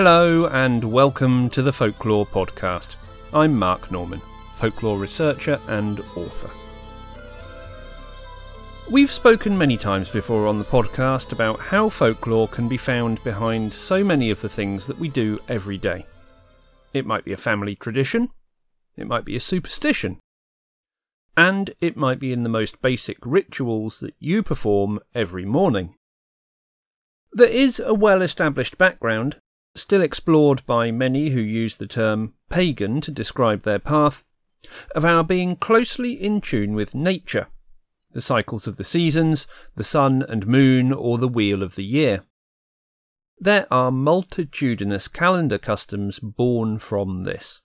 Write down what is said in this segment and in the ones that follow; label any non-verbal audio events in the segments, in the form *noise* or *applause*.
Hello and welcome to the Folklore Podcast. I'm Mark Norman, folklore researcher and author. We've spoken many times before on the podcast about how folklore can be found behind so many of the things that we do every day. It might be a family tradition, it might be a superstition, and it might be in the most basic rituals that you perform every morning. There is a well established background, still explored by many who use the term pagan to describe their path, of our being closely in tune with nature, the cycles of the seasons, the sun and moon, or the wheel of the year. There are multitudinous calendar customs born from this.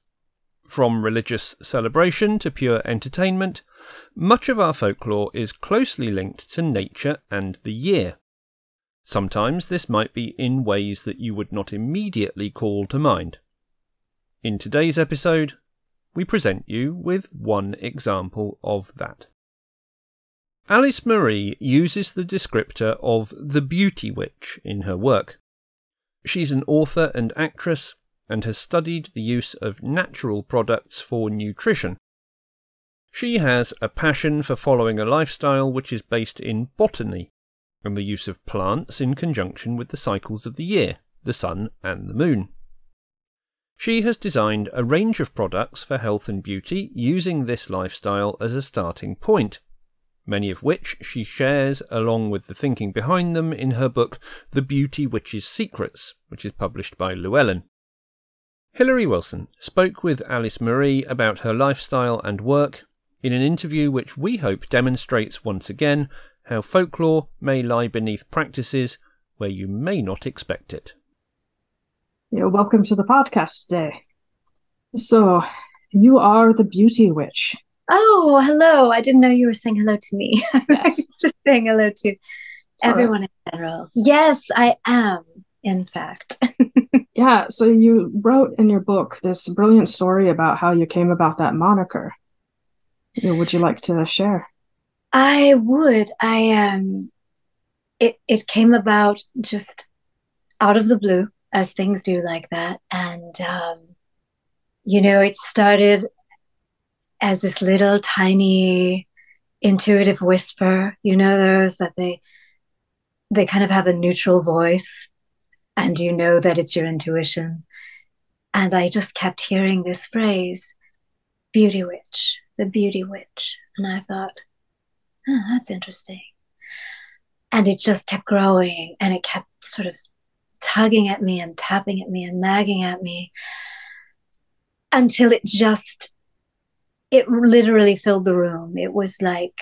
From religious celebration to pure entertainment, much of our folklore is closely linked to nature and the year. Sometimes this might be in ways that you would not immediately call to mind. In today's episode, we present you with one example of that. Alise Marie uses the descriptor of the beauty witch in her work. She's an author and actress and has studied the use of natural products for nutrition. She has a passion for following a lifestyle which is based in botany and the use of plants in conjunction with the cycles of the year, the sun and the moon. She has designed a range of products for health and beauty using this lifestyle as a starting point, many of which she shares along with the thinking behind them in her book The Beauty Witch's Secrets, which is published by Llewellyn. Hilary Wilson spoke with Alise Marie about her lifestyle and work in an interview which we hope demonstrates once again how folklore may lie beneath practices where you may not expect it. You're welcome to the podcast today. So, you are the beauty witch. Oh, hello. I didn't know you were saying hello to me. *laughs* Yes. Just saying hello to everyone in general. Yes, I am, in fact. *laughs* yeah, so you wrote in your book this brilliant story about how you came about that moniker. Would you like to share? I would. I um it it came about just out of the blue as things do like that. And um you know it started as this little tiny intuitive whisper you know those that they they kind of have a neutral voice and you know that it's your intuition. And i just kept hearing this phrase beauty witch the beauty witch. And i thought oh, that's interesting. And it just kept growing and it kept sort of tugging at me and tapping at me and nagging at me until it just, it literally filled the room. It was like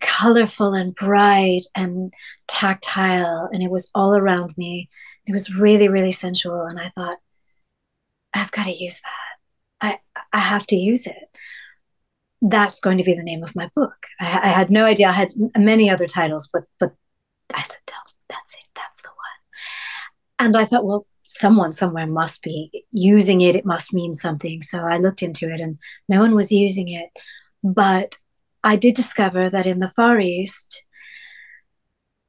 colorful and bright and tactile and it was all around me. It was really, really sensual. And I thought, I've got to use that. I, I have to use it that's going to be the name of my book. I, I, had no idea. I had many other titles, but but I said, that's it. That's the one. And I thought, well, someone somewhere must be using it. It must mean something. So I looked into it, and no one was using it. But I did discover that in the Far East,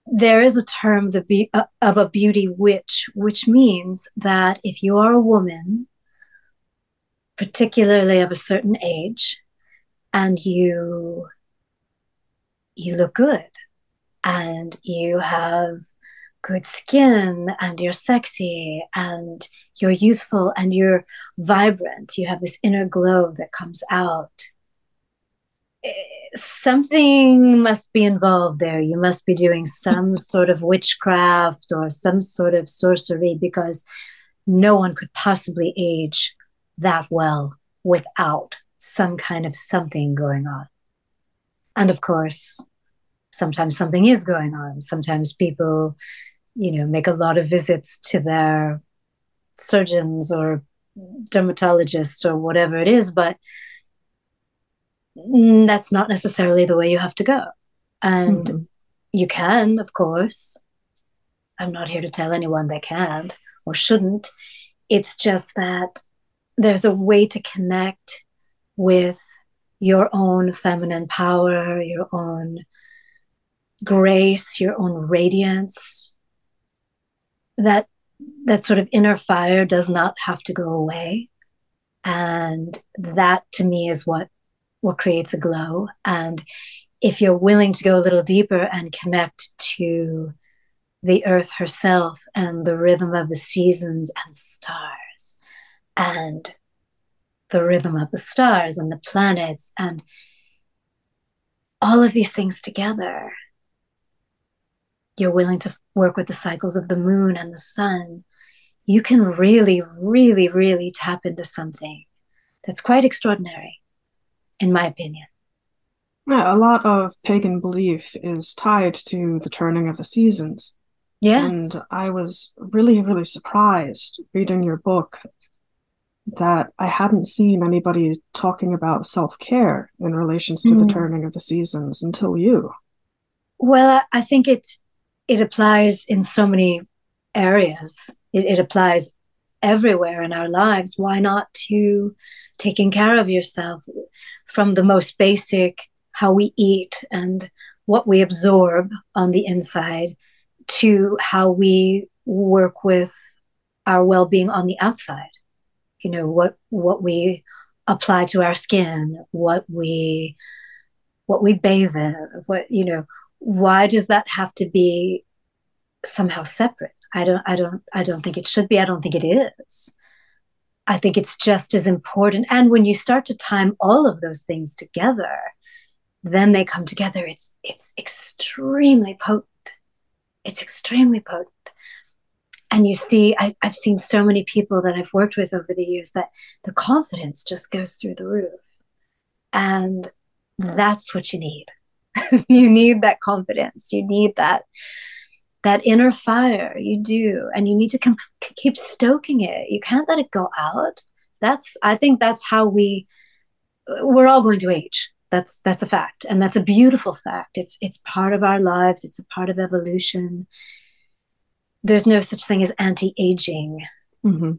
there is a term be- uh, of a beauty witch, which means that if you are a woman, particularly of a certain age, and you you look good. And you have good skin and you're sexy and you're youthful and you're vibrant. You have this inner glow that comes out. Eh, something must be involved there. You must be doing some sort of witchcraft or some sort of sorcery because no one could possibly age that well without some kind of something going on. And of course, sometimes something is going on. Sometimes people, you know, make a lot of visits to their surgeons or dermatologists or whatever it is, but that's not necessarily the way you have to go. And mm-hmm. you can, of course. I'm not here to tell anyone they can't or shouldn't. It's just that there's a way to connect with your own feminine power, your own grace, your own radiance that that sort of inner fire does not have to go away. And that to me is what what creates a glow. And if you're willing to go a little deeper and connect to the earth herself and the rhythm of the seasons and the stars and the rhythm of the stars and the planets and all of these things together. You're willing to work with the cycles of the moon and the sun. You can really, really, really tap into something that's quite extraordinary, in my opinion. Yeah, a lot of pagan belief is tied to the turning of the seasons. Yes. And I was really, really surprised reading your book that I hadn't seen anybody talking about self care in relations to mm. the hmm. turning of the seasons until you. Well, I think it it applies in so many areas. It, it applies everywhere in our lives. Why not to taking care of yourself from the most basic how we eat and what we absorb on the inside to how we work with our well-being on the outside you know what what we apply to our skin what we what we bathe in what you know why does that have to be somehow separate? I don't i don't i don't think it should be. I don't think it is. I think it's just as important. And when you start to time all of those things together then they come together. It's it's extremely potent. It's extremely potent and you see I, i've seen so many people that i've worked with over the years that the confidence just goes through the roof. And hmm. that's what you need. *laughs* You need that confidence. You need that that inner fire. You do. And you need to com- keep stoking it. You can't let it go out. That's i think that's how we we're all going to age. That's that's a fact. And that's a beautiful fact. It's it's part of our lives. It's a part of evolution there's no such thing as anti-aging mm-hmm.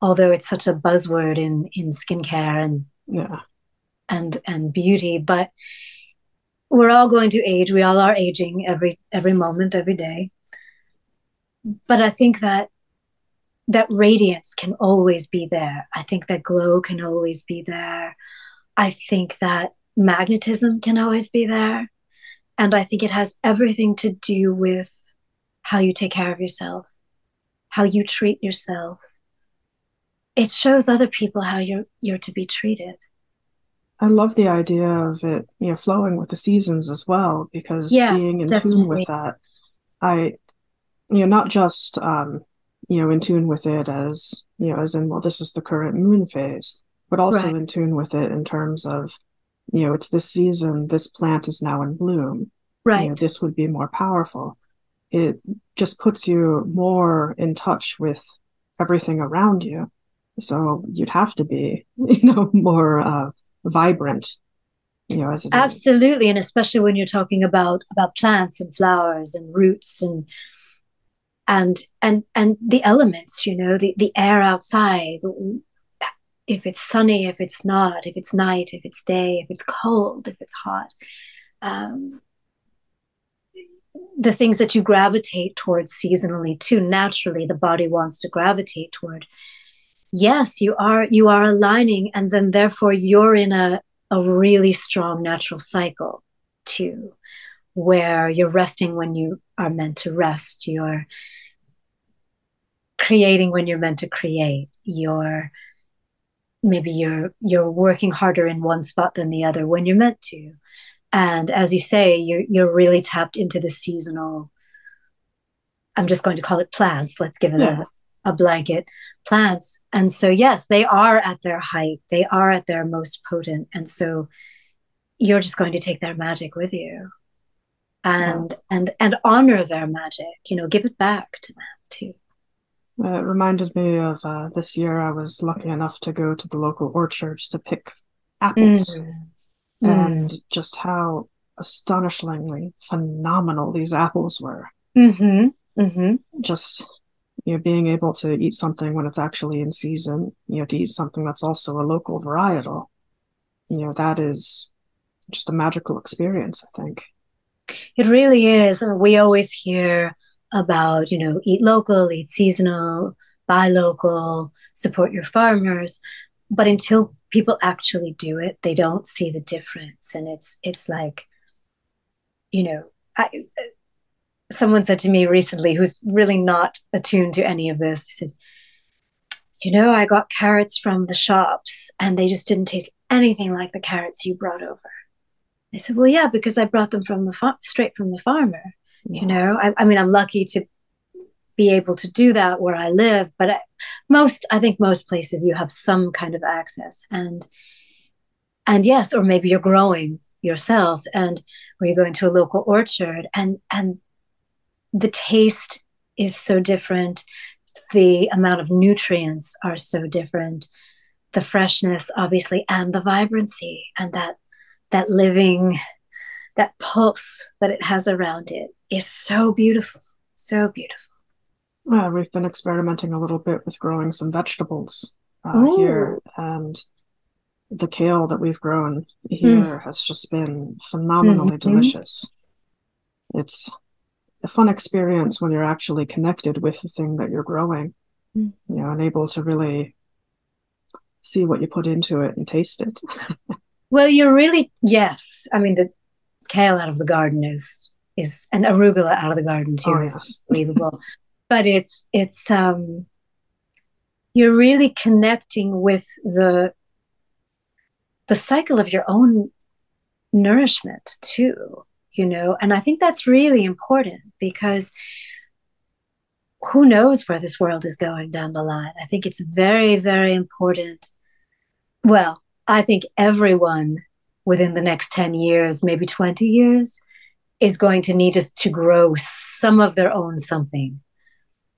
although it's such a buzzword in in skincare and yeah. and and beauty but we're all going to age. We all are aging every every moment every day. But i think that that radiance can always be there. I think that glow can always be there. I think that magnetism can always be there. And i think it has everything to do with how you take care of yourself, how you treat yourself. It shows other people how you're you're to be treated. I love the idea of it, you know, flowing with the seasons as well, because yes, being in definitely. tune with that, I, you know, not just, um, you know, in tune with it as, you know, as in, well, this is the current moon phase, but also right. in tune with it in terms of, you know, it's this season, this plant is now in bloom. Right. You know, this would be more powerful it just puts you more in touch with everything around you. So you'd have to be, *laughs* you know, more uh, vibrant, you know, as absolutely, and especially when you're talking about about plants and flowers and roots and and and and the elements, you know, the the air outside. If it's sunny, if it's not, if it's night, if it's day, if it's cold, if it's hot. Um, the things that you gravitate towards seasonally too naturally the body wants to gravitate toward. Yes you are you are aligning and then therefore you're in a, a really strong natural cycle too where you're resting when you are meant to rest. You're creating when you're meant to create. You're maybe you're you're working harder in one spot than the other when you're meant to and as you say you're, you're really tapped into the seasonal i'm just going to call it plants let's give it yeah. a, a blanket plants. And so yes they are at their height. They are at their most potent. And so you're just going to take their magic with you and yeah. and and honor their magic you know give it back to them too. Uh, it reminded me of uh, this year i was lucky enough to go to the local orchards to pick apples. Mm mm. and just how astonishingly phenomenal these apples were. Mm-hmm. Mm-hmm. Just you know, being able to eat something when it's actually in season, you know, to eat something that's also a local varietal, you know, that is just a magical experience, I think. It really is. we always hear about, you know, eat local, eat seasonal, buy local, support your farmers. But until people actually do it, they don't see the difference. And it's it's like, you know, I, someone said to me recently, who's really not attuned to any of this, he said, you know, I got carrots from the shops and they just didn't taste anything like the carrots you brought over. I said, well, yeah, because I brought them from the fa- straight from the farmer. Yeah. You know, I, I, mean, I'm lucky to be able to do that where I live, but I, most, I think most places you have some kind of access and, and yes, or maybe you're growing yourself and, or you go into a local orchard and, and the taste is so different. The amount of nutrients are so different. The freshness obviously and the vibrancy and that that living that pulse that it has around it is so beautiful so beautiful well we've been experimenting a little bit with growing some vegetables uh, here and the kale that we've grown here mm. has just been phenomenally mm-hmm. delicious it's a fun experience when you're actually connected with the thing that you're growing, mm. you know, and able to really see what you put into it and taste it. *laughs* well, you're really yes. I mean, the kale out of the garden is is an arugula out of the garden too oh, is yes. unbelievable. *laughs* but it's it's um you're really connecting with the the cycle of your own nourishment too you know? And i think that's really important because who knows where this world is going down the line? I think it's very very important. Well i think everyone within the next 10 years maybe 20 years is going to need us to grow some of their own something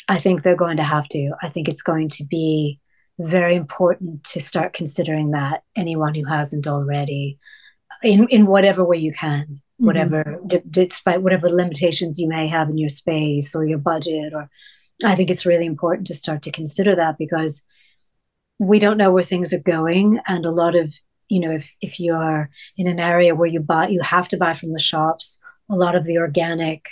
i think they're going to have to i think it's going to be very important to start considering that anyone who hasn't already in in whatever way you can Mm-hmm. whatever mm-hmm. d- despite whatever limitations you may have in your space or your budget or i think it's really important to start to consider that because we don't know where things are going and a lot of you know if if you're in an area where you buy you have to buy from the shops a lot of the organic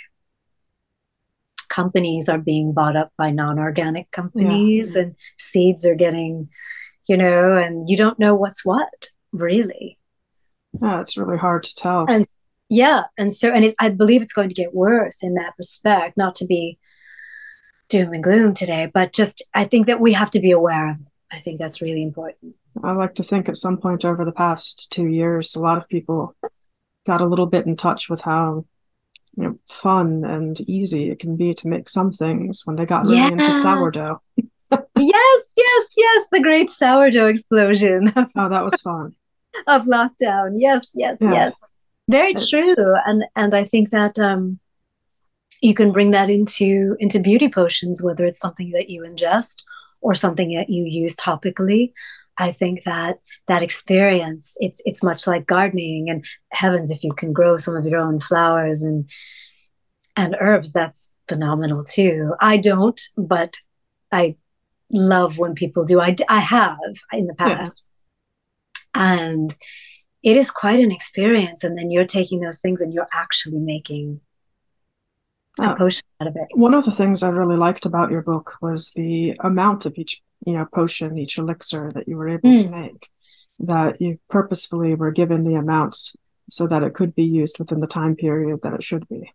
companies are being bought up by non-organic companies yeah. and seeds are getting you know and you don't know what's what really. Yeah it's really hard to tell. And yeah and so and it's i believe it's going to get worse in that respect not to be doom and gloom today but just i think that we have to be aware of it. I think that's really important. I like to think at some point over the past two years a lot of people got a little bit in touch with how you know fun and easy. It can be to make some things. When they got really yeah. into sourdough. Yes yes yes. The great sourdough explosion oh that was fun. *laughs* of lockdown. Yes yes yeah. yes. Very it's... true. And and i think that um you can bring that into into beauty potions whether it's something that you ingest or something that you use topically i think that that experience it's it's much like gardening and heavens if you can grow some of your own flowers and and herbs that's phenomenal too i don't but i love when people do i i have in the past yeah. and it is quite an experience. And then you're taking those things and you're actually making a uh, potion out of it. One of the things I really liked about your book was the amount of each, you know, potion, each elixir that you were able mm. to make. That you purposefully were given the amounts so that it could be used within the time period that it should be.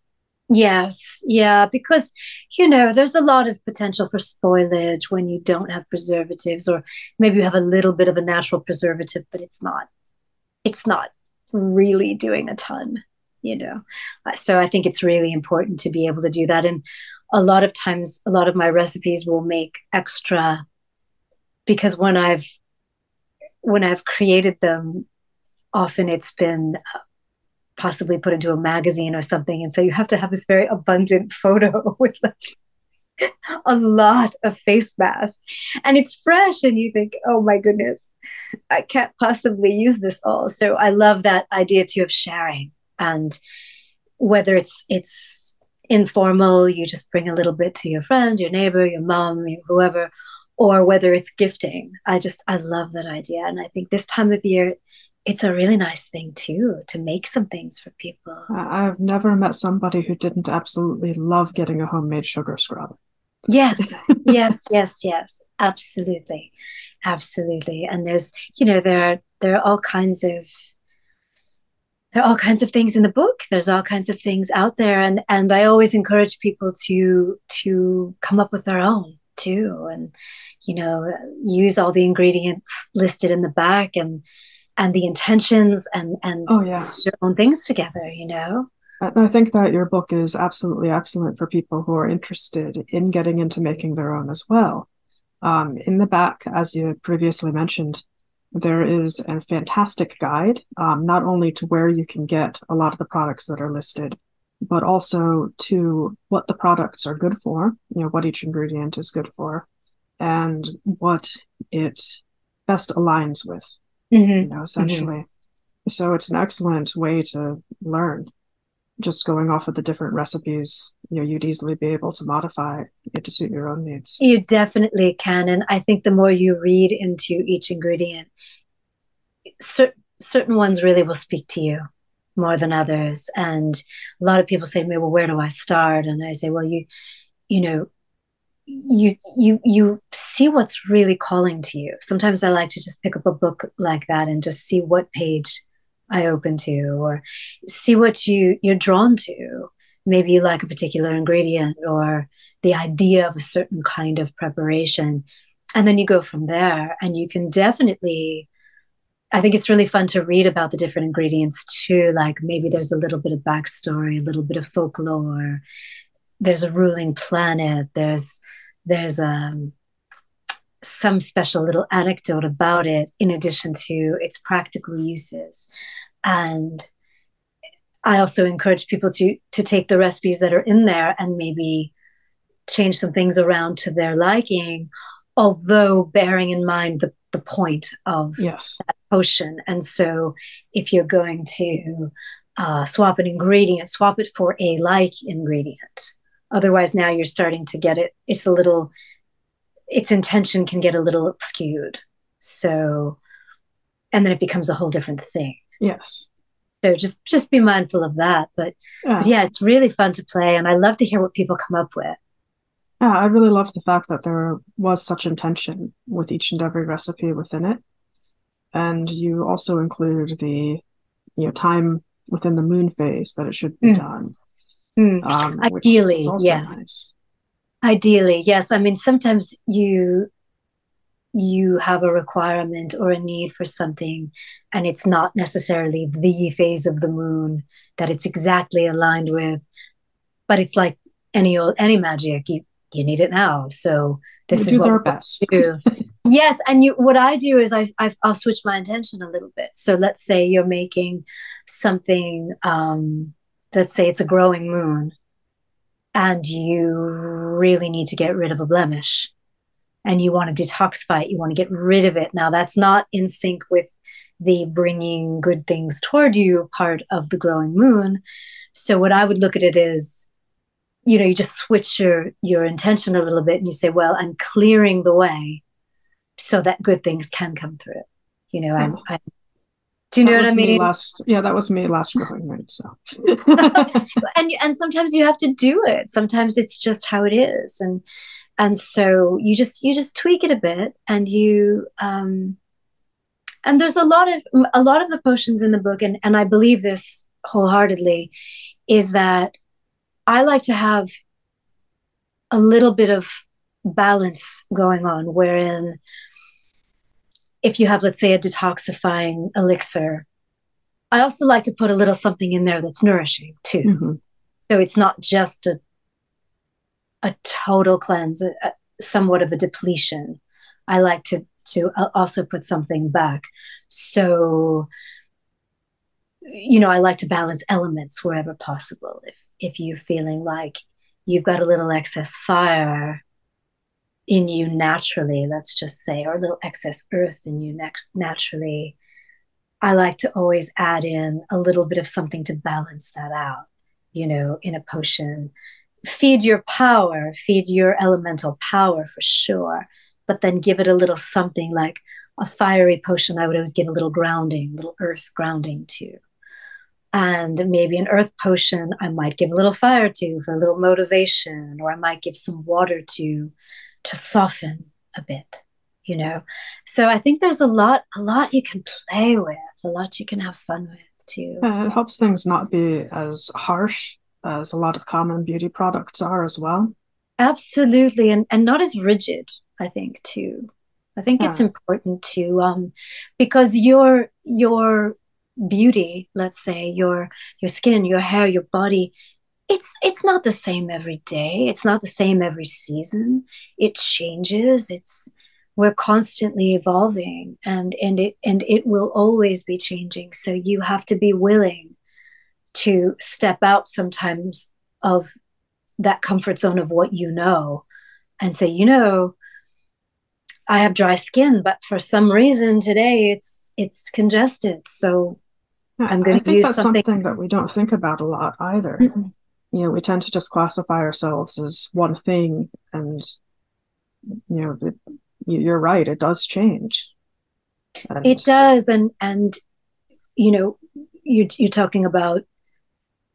Yes, yeah, because you know there's a lot of potential for spoilage when you don't have preservatives, or maybe you have a little bit of a natural preservative, but it's not it's not really doing a ton you know uh, so i think it's really important to be able to do that and a lot of times a lot of my recipes will make extra because when i've when i've created them often it's been uh, possibly put into a magazine or something. And so you have to have this very abundant *laughs* photo with like a lot of face mask and it's fresh and you think oh my goodness i can't possibly use this all. So i love that idea too of sharing. And whether it's it's informal you just bring a little bit to your friend your neighbor your mom whoever or whether it's gifting i just i love that idea and i think this time of year it's a really nice thing too to make some things for people. I've never met somebody who didn't absolutely love getting a homemade sugar scrub. Yes, *laughs* yes, yes, yes. Absolutely. Absolutely. And there's, you know, there are there are all kinds of there are all kinds of things in the book. There's all kinds of things out there. And and I always encourage people to to come up with their own too. And, you know, use all the ingredients listed in the back and and the intentions and and oh yes your own things together you know i think that your book is absolutely excellent for people who are interested in getting into making their own as well um, in the back as you previously mentioned there is a fantastic guide um, not only to where you can get a lot of the products that are listed but also to what the products are good for you know what each ingredient is good for and what it best aligns with mm-hmm. you know, essentially. Mm-hmm. So it's an excellent way to learn. Just going off of the different recipes, you know, you'd easily be able to modify it to suit your own needs. You definitely can, and I think the more you read into each ingredient, cer- certain ones really will speak to you more than others. And a lot of people say to me, "Well, where do I start?" And I say, "Well, you, you know, you you you see what's really calling to you sometimes i like to just pick up a book like that and just see what page i open to or see what you you're drawn to maybe you like a particular ingredient or the idea of a certain kind of preparation and then you go from there and you can definitely i think it's really fun to read about the different ingredients too like maybe there's a little bit of backstory a little bit of folklore there's a ruling planet there's there's um, some special little anecdote about it in addition to its practical uses. And i also encourage people to to take the recipes that are in there and maybe change some things around to their liking although bearing in mind the, the point of yes. that potion and so if you're going to uh, swap an ingredient swap it for a like ingredient Otherwise, now you're starting to get it. It's a little, its intention can get a little skewed. So, and then it becomes a whole different thing. Yes. So just just be mindful of that. But yeah. but yeah, it's really fun to play, and I love to hear what people come up with. Yeah, I really love the fact that there was such intention with each and every recipe within it, and you also include the you know time within the moon phase that it should be mm. done Mm. Um, Ideally, yes. Nice. Ideally, yes. I mean, sometimes you you have a requirement or a need for something and it's not necessarily the phase of the moon that it's exactly aligned with but it's like any old any magic you you need it now so this we is what best do *laughs* yes and you what i do is I, I will switch my intention a little bit so let's say you're making something um let's say it's a growing moon and you really need to get rid of a blemish and you want to detoxify it, you want to get rid of it. Now, that's not in sync with the bringing good things toward you part of the growing moon. So, what I would look at it is, you know, you just switch your your intention a little bit, and you say, "Well, I'm clearing the way so that good things can come through." You know, I'm, I'm do you know what I mean? Last, yeah, that was me last growing moon. So, *laughs* and and sometimes you have to do it. Sometimes it's just how it is, and and so you just you just tweak it a bit, and you um, and there's a lot of a lot of the potions in the book, and and I believe this wholeheartedly, is that I like to have a little bit of balance going on, wherein if you have, let's say, a detoxifying elixir, I also like to put a little something in there that's nourishing too. Mm-hmm. So it's not just a a total cleanse, a, a, somewhat of a depletion. I like to to also put something back. So you know, I like to balance elements wherever possible. If if you're feeling like you've got a little excess fire, in you naturally, let's just say, or a little excess earth in you next naturally, I like to always add in a little bit of something to balance that out, you know, in a potion. Feed your power, feed your elemental power for sure, but then give it a little something like a fiery potion, I would always give a little grounding, little earth grounding to. And maybe an earth potion, I might give a little fire to for a little motivation, or I might give some water to to soften a bit, you know. So I think there's a lot, a lot you can play with, a lot you can have fun with too. Uh, it helps things not be as harsh as a lot of common beauty products are as well. Absolutely, and and not as rigid. I think too. I think yeah. it's important to um, because your your beauty, let's say your your skin, your hair, your body, it's it's not the same every day. It's not the same every season. It changes. It's we're constantly evolving and and it and it will always be changing. So you have to be willing to step out sometimes of that comfort zone of what you know and say, you know, I have dry skin, but for some reason today it's it's congested. So yeah, I'm going to use that's something... something... that we don't think about a lot either. Mm-hmm. You know, we tend to just classify ourselves as one thing, and you know, it, you're right. It does change. And... It does, and and you know, you you're talking about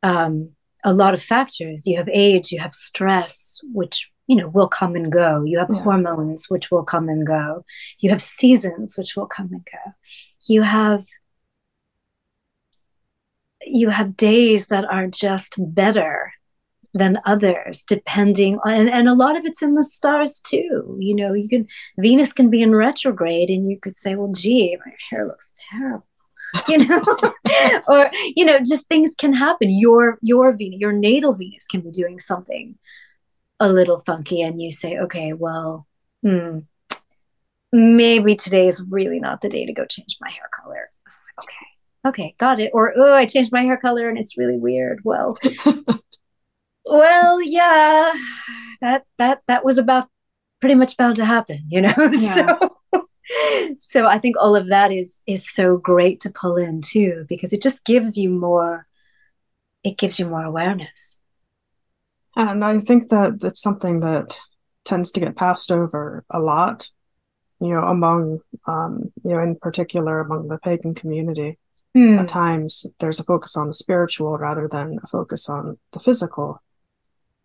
um, a lot of factors. You have age, you have stress, which you know will come and go. You have yeah. hormones, which will come and go. You have seasons, which will come and go. You have you have days that are just better than others depending on and, and a lot of it's in the stars too. You know you can venus can be in retrograde and you could say well gee my hair looks terrible *laughs* you know? *laughs* Or you know just things can happen. Your your venus your natal venus can be doing something a little funky and you say okay well hmm, maybe today is really not the day to go change my hair color. Okay okay got it or oh i changed my hair color and it's really weird well *laughs* well yeah that that that was about pretty much bound to happen you know *laughs* yeah. so so I think all of that is is so great to pull in too because it just gives you more it gives you more awareness. And I think that that's something that tends to get passed over a lot, you know, among um, you know, in particular among the pagan community. Mm. At times there's a focus on the spiritual rather than a focus on the physical.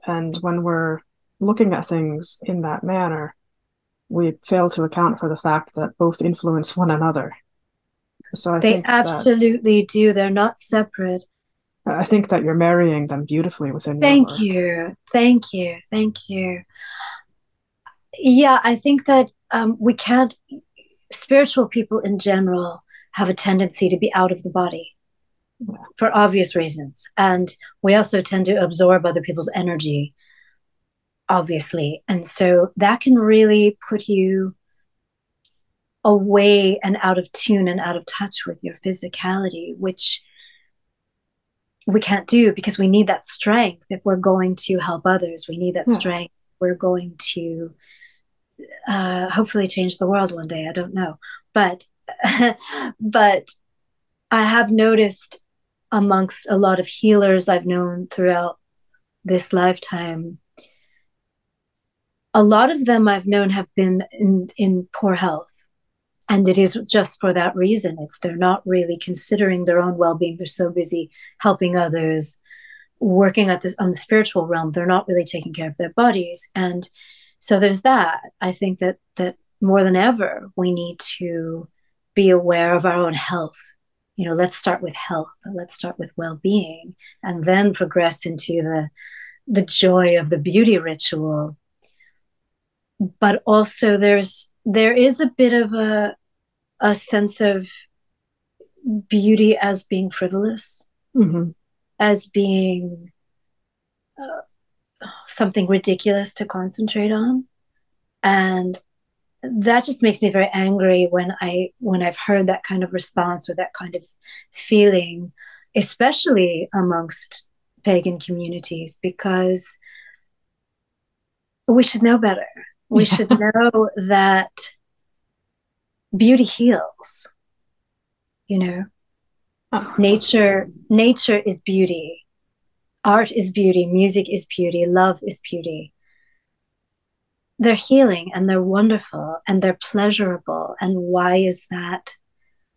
And when we're looking at things in that manner, we fail to account for the fact that both influence one another. So I they absolutely that, do. They're not separate. I think that you're marrying them beautifully within. Thank you, thank you, thank you. Yeah, I think that um, we can't. Spiritual people in general have a tendency to be out of the body yeah. for obvious reasons, and we also tend to absorb other people's energy obviously. And so that can really put you away and out of tune and out of touch with your physicality, which we can't do because we need that strength if we're going to help others. We need that yeah. strength. We're going to uh, hopefully change the world one day. I don't know, but *laughs* but I have noticed amongst a lot of healers I've known throughout this lifetime a lot of them I've known have been in, in poor health. And it is just for that reason. It's they're not really considering their own well-being. They're so busy helping others, working at this on the spiritual realm. They're not really taking care of their bodies. And so there's that. I think that that more than ever, we need to be aware of our own health. You know, let's start with health. Let's start with well-being, and then progress into the the joy of the beauty ritual but also there's there is a bit of a a sense of beauty as being frivolous mm-hmm. as being uh, something ridiculous to concentrate on and that just makes me very angry when i when i've heard that kind of response or that kind of feeling especially amongst pagan communities because we should know better. We yeah. should know that beauty heals you know? Oh. nature nature is beauty. Art is beauty. Music is beauty. Love is beauty they're healing and they're wonderful and they're pleasurable. And why is that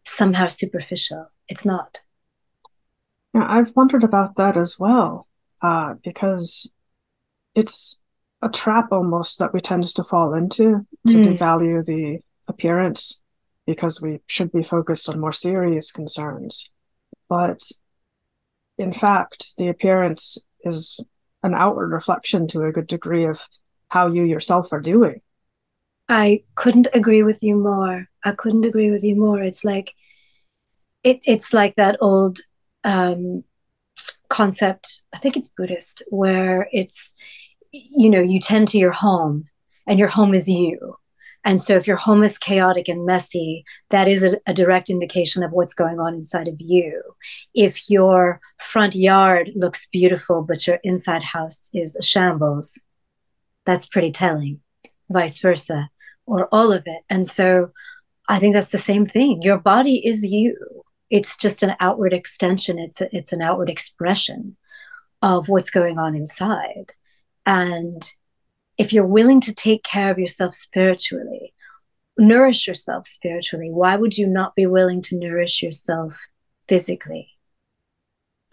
somehow superficial? It's not. Yeah, I've wondered about that as well, uh, because it's a trap almost that we tend to fall into to mm. devalue the appearance because we should be focused on more serious concerns. But in fact, the appearance is an outward reflection to a good degree of how you yourself are doing. I couldn't agree with you more. I couldn't agree with you more. It's like it, it's like that old um, concept. I think it's Buddhist, where it's you know you tend to your home, and your home is you. And so, if your home is chaotic and messy, that is a, a, direct indication of what's going on inside of you. If your front yard looks beautiful, but your inside house is a shambles, that's pretty telling, vice versa, or all of it. And so, I think that's the same thing. Your body is you. It's just an outward extension. It's a, it's an outward expression of what's going on inside. And if you're willing to take care of yourself spiritually, nourish yourself spiritually, why would you not be willing to nourish yourself physically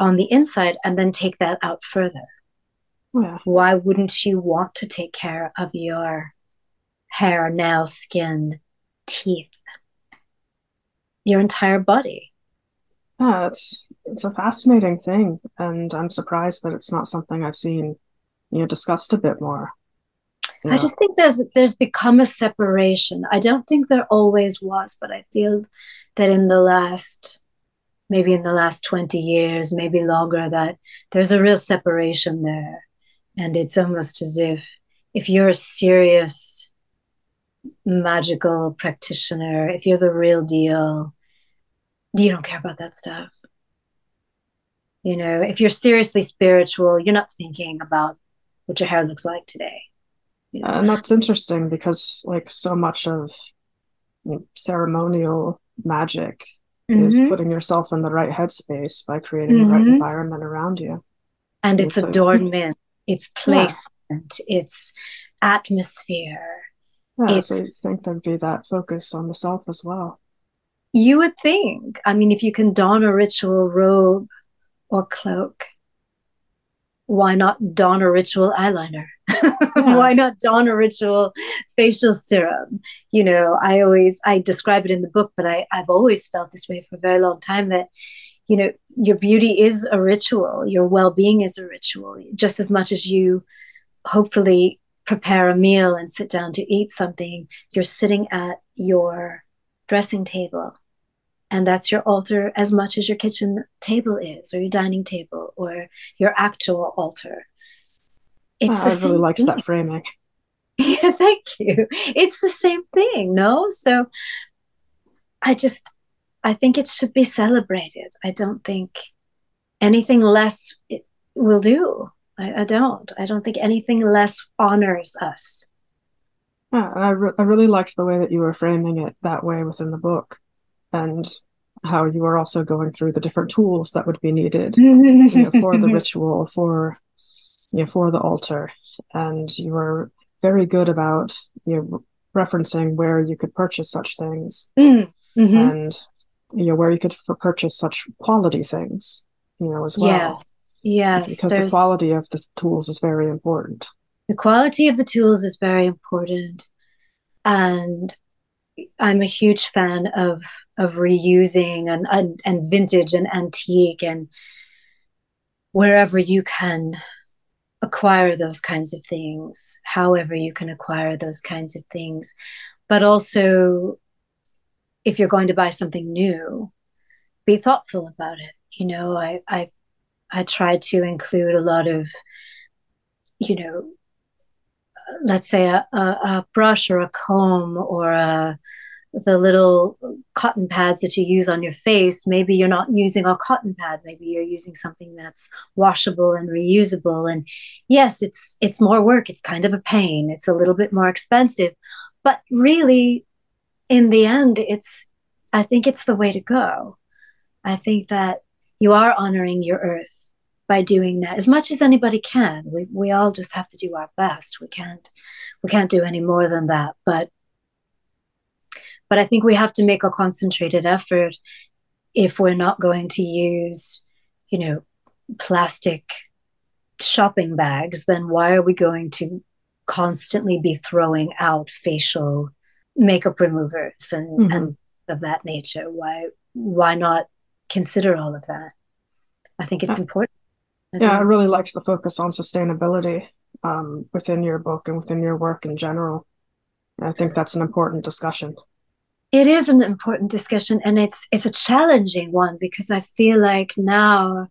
on the inside and then take that out further? Yeah. Why wouldn't you want to take care of your hair, nails, skin, teeth, your entire body? Yeah, it's it's a fascinating thing, and I'm surprised that it's not something I've seen, you know, discussed a bit more. Yeah. I just think there's there's become a separation. I don't think there always was, but I feel that in the last maybe in the last 20 years, maybe longer, that there's a real separation there. And it's almost as if if you're a serious magical practitioner, if you're the real deal, you don't care about that stuff. You know, if you're seriously spiritual, you're not thinking about what your hair looks like today you know? and that's interesting because like so much of you know, ceremonial magic mm-hmm. is putting yourself in the right headspace by creating mm-hmm. the right mm-hmm. environment around you and, it's adornment it's placement yeah. it's atmosphere yeah, it's, so think there'd be that focus on the self as well you would think i mean if you can don a ritual robe or cloak why not don a ritual eyeliner? *laughs* Yeah. why not don a ritual facial serum? You know, I always I describe it in the book, but I, I've always felt this way for a very long time that, you know, your beauty is a ritual, your well-being is a ritual, just as much as you hopefully prepare a meal and sit down to eat something, you're sitting at your dressing table. And that's your altar as much as your kitchen table is or your dining table or your actual altar. It's oh, i really liked that framing. *laughs* Yeah thank you. It's the same thing no? So i just i think it should be celebrated. I don't think anything less will do. I, I don't. I don't think anything less honors us. Yeah, I, re- I really liked the way that you were framing it that way within the book and how you were also going through the different tools that would be needed you know, for the *laughs* ritual, for you know, for the altar, and you were very good about you know referencing where you could purchase such things. Mm, mm-hmm. and you know where you could purchase such quality things you know as well. Yes. Yes because the quality of the tools is very important. The quality of the tools is very important. And I'm a huge fan of of reusing and, and and vintage and antique and wherever you can acquire those kinds of things, however you can acquire those kinds of things, but also if you're going to buy something new, be thoughtful about it. You know, I I I to include a lot of, you know, let's say a, a, a brush or a comb or a the little cotton pads that you use on your face. Maybe you're not using a cotton pad. Maybe you're using something that's washable and reusable. And yes it's it's more work. It's kind of a pain. It's a little bit more expensive. But really in the end it's i think it's the way to go i think that you are honoring your earth by doing that as much as anybody can. We we all just have to do our best. We can't we can't do any more than that. But but I think we have to make a concentrated effort if we're not going to use, you know, plastic shopping bags, then why are we going to constantly be throwing out facial makeup removers and, mm-hmm. and of that nature? Why why not consider all of that? I think it's important. I yeah, I really liked the focus on sustainability um, within your book and within your work in general. I think that's an important discussion. It is an important discussion, and it's it's a challenging one because I feel like now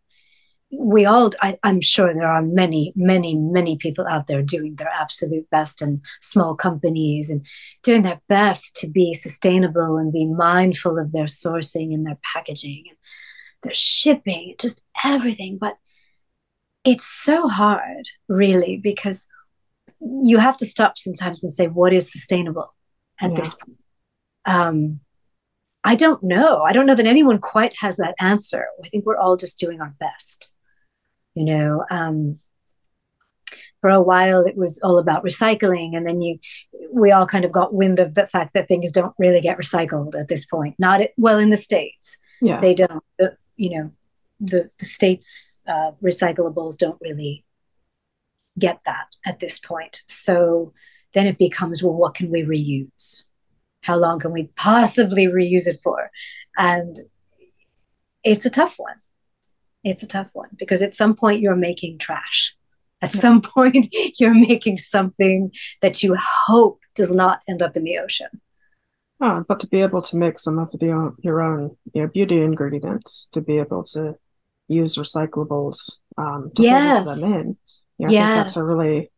we all I, am sure there are many many many people out there doing their absolute best and small companies and doing their best to be sustainable and be mindful of their sourcing and their packaging and their shipping just everything. But it's so hard really because you have to stop sometimes and say what is sustainable at yeah. this point? Um, i don't know. I don't know that anyone quite has that answer. I think we're all just doing our best you know um, for a while it was all about recycling and then you we all kind of got wind of the fact that things don't really get recycled at this point. Not it, well in the states. Yeah. They don't. You know the the states uh, recyclables don't really get that at this point. So then it becomes well what can we reuse? How long can we possibly reuse it for? And it's a tough one it's a tough one because at some point you're making trash. At some *laughs* point, you're making something that you hope does not end up in the ocean. Oh, but to be able to make some of the, your own you know, beauty ingredients, to be able to use recyclables um, to yes. them in, you know, yes. I think that's a really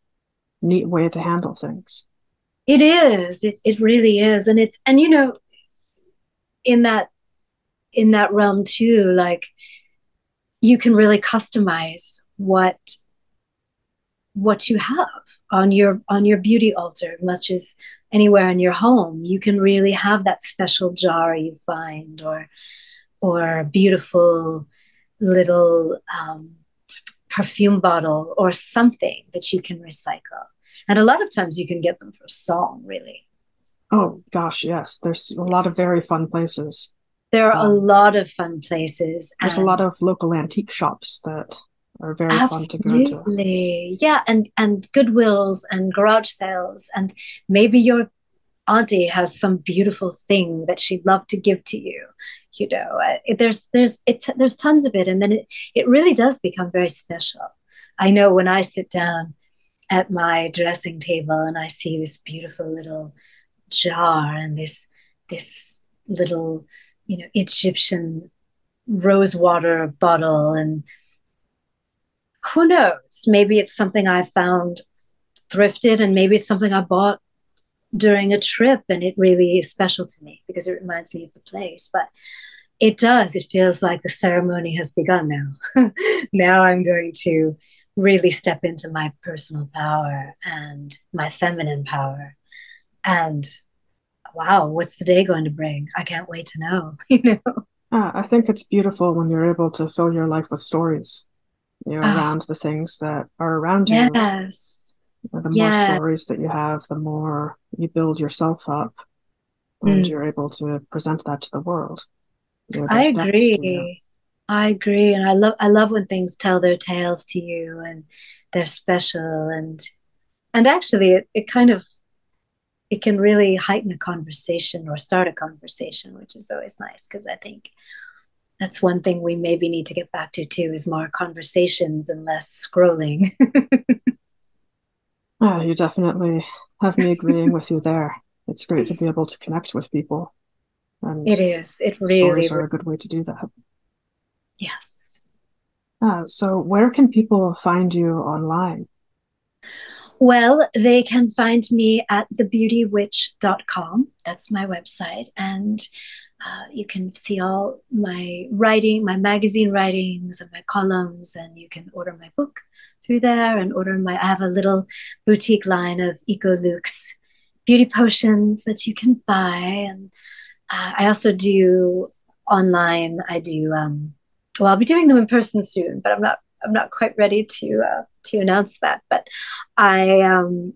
neat way to handle things. It is. It, it really is. And it's, and you know, in that, in that realm too, like you can really customize what what you have on your on your beauty altar much as anywhere in your home. You can really have that special jar you find or or a beautiful little um, perfume bottle or something that you can recycle. And a lot of times you can get them for a song really. Oh gosh yes. There's a lot of very fun places there are a lot of fun places. There's a lot of local antique shops that are very absolutely. fun to go to. Yeah, and and Goodwills and garage sales, and maybe your auntie has some beautiful thing that she'd love to give to you. You know, uh, there's there's it, there's tons of it, and then it it really does become very special. I know when I sit down at my dressing table and I see this beautiful little jar and this this little you know Egyptian rose water bottle and who knows? Maybe it's something I found thrifted and maybe it's something I bought during a trip and it really is special to me because it reminds me of the place. But it does. It feels like the ceremony has begun now. *laughs* Now i'm going to really step into my personal power and my feminine power and wow, what's the day going to bring? I can't wait to know, *laughs* you know. Uh, I think it's beautiful when you're able to fill your life with stories, you know, uh, around the things that are around you. Yes. You know, the more stories that you have, the more you build yourself up, and mm. you're able to present that to the world. You know, I agree. I agree, and I love I love when things tell their tales to you, and they're special, and and actually, it, it kind of it can really heighten a conversation or start a conversation, which is always nice because I think that's one thing we maybe need to get back to too is more conversations and less scrolling. *laughs* oh, you definitely have me agreeing with you there. It's great to be able to connect with people. And it is. It really stories are a good way to do that. Yes. Uh, so, where can people find you online? Well, they can find me at thebeautywitch.com. That's my website. And uh, you can see all my writing, my magazine writings, and my columns, and you can order my book through there and order my. I have a little boutique line of Ecolux beauty potions that you can buy. And uh, I also do online, I do, um, well, I'll be doing them in person soon, but I'm not I'm not quite ready to uh, to announce that, but I um,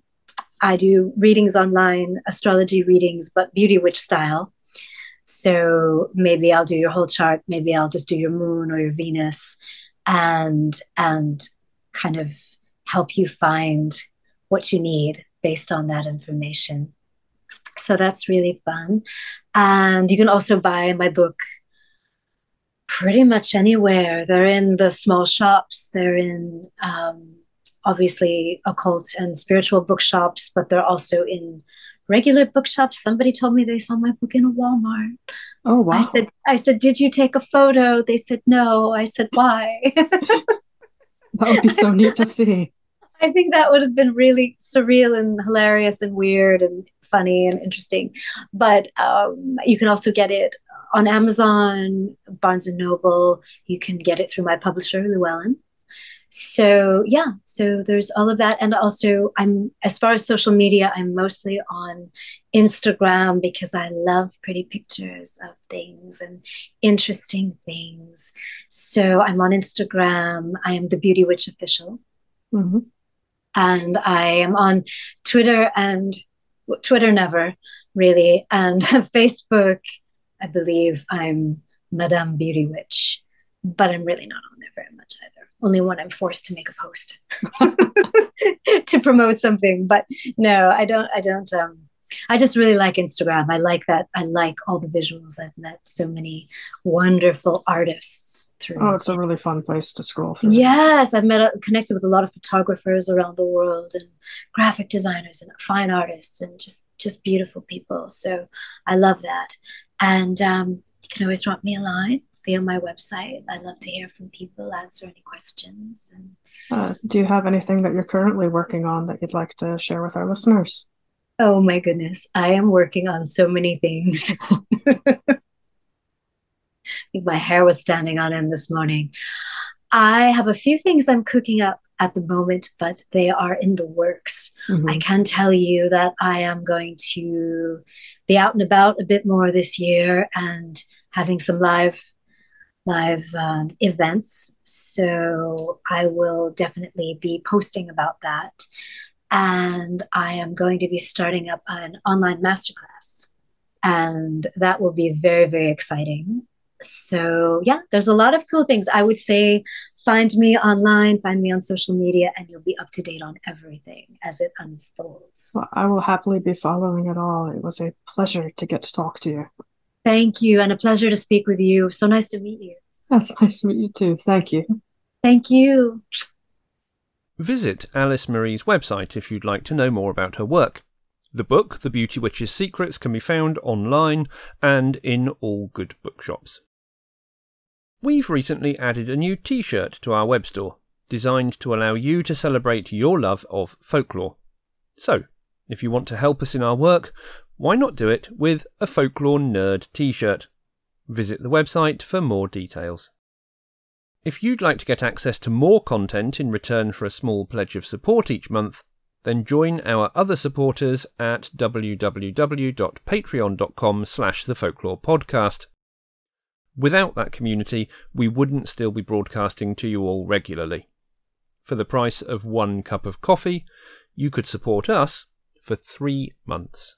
I do readings online, astrology readings, but beauty witch style. So maybe I'll do your whole chart, maybe I'll just do your moon or your Venus, and and kind of help you find what you need based on that information. So that's really fun. And you can also buy my book pretty much anywhere. They're in the small shops, they're in um, obviously occult and spiritual bookshops, but they're also in regular bookshops. Somebody told me they saw my book in a Walmart. Oh wow. I said, I said, did you take a photo? They said no. I said, why? *laughs* that would be so neat to see. I think that would have been really surreal and hilarious and weird and funny and interesting. But um, you can also get it on Amazon, Barnes and Noble. You can get it through my publisher, Llewellyn. So yeah, so there's all of that, and also I'm as far as social media, I'm mostly on Instagram because I love pretty pictures of things and interesting things. So I'm on Instagram. I am the Beauty Witch official. Mm-hmm. And I am on Twitter and Twitter never really, and *laughs* Facebook I believe I'm Madame Beauty Witch, but I'm really not on there very much either. Only when I'm forced to make a post *laughs* to promote something. But no, I don't. I don't. Um, I just really like Instagram. I like that. I like all the visuals. I've met so many wonderful artists through. Oh, it's a really fun place to scroll through. Yes, I've met, uh, connected with a lot of photographers around the world, and graphic designers, and fine artists, and just just beautiful people. So I love that. And um, you can always drop me a line via my website. I love to hear from people, answer any questions. And uh, do you have anything that you're currently working on that you'd like to share with our listeners? Oh my goodness, I am working on so many things. *laughs* my hair was standing on end this morning. I have a few things I'm cooking up at the moment, but they are in the works. Mm-hmm. I can tell you that I am going to be out and about a bit more this year and having some live live um, events. So I will definitely be posting about that. And I am going to be starting up an online masterclass. And that will be very, very exciting. So, yeah, there's a lot of cool things. I would say find me online, find me on social media, and you'll be up to date on everything as it unfolds. Well, I will happily be following it all. It was a pleasure to get to talk to you. Thank you, and a pleasure to speak with you. So nice to meet you. That's *laughs* nice to meet you too. Thank you. Thank you. Visit Alise Marie's website if you'd like to know more about her work. The book, The Beauty Witch's Secrets, can be found online and in all good bookshops. We've recently added a new t shirt to our web store, designed to allow you to celebrate your love of folklore. So, if you want to help us in our work, why not do it with a Folklore Nerd t shirt? Visit the website for more details. If you'd like to get access to more content in return for a small pledge of support each month, then join our other supporters at www.patreon.com slash the folklore podcast. Without that community, we wouldn't still be broadcasting to you all regularly. For the price of one cup of coffee, you could support us for three months.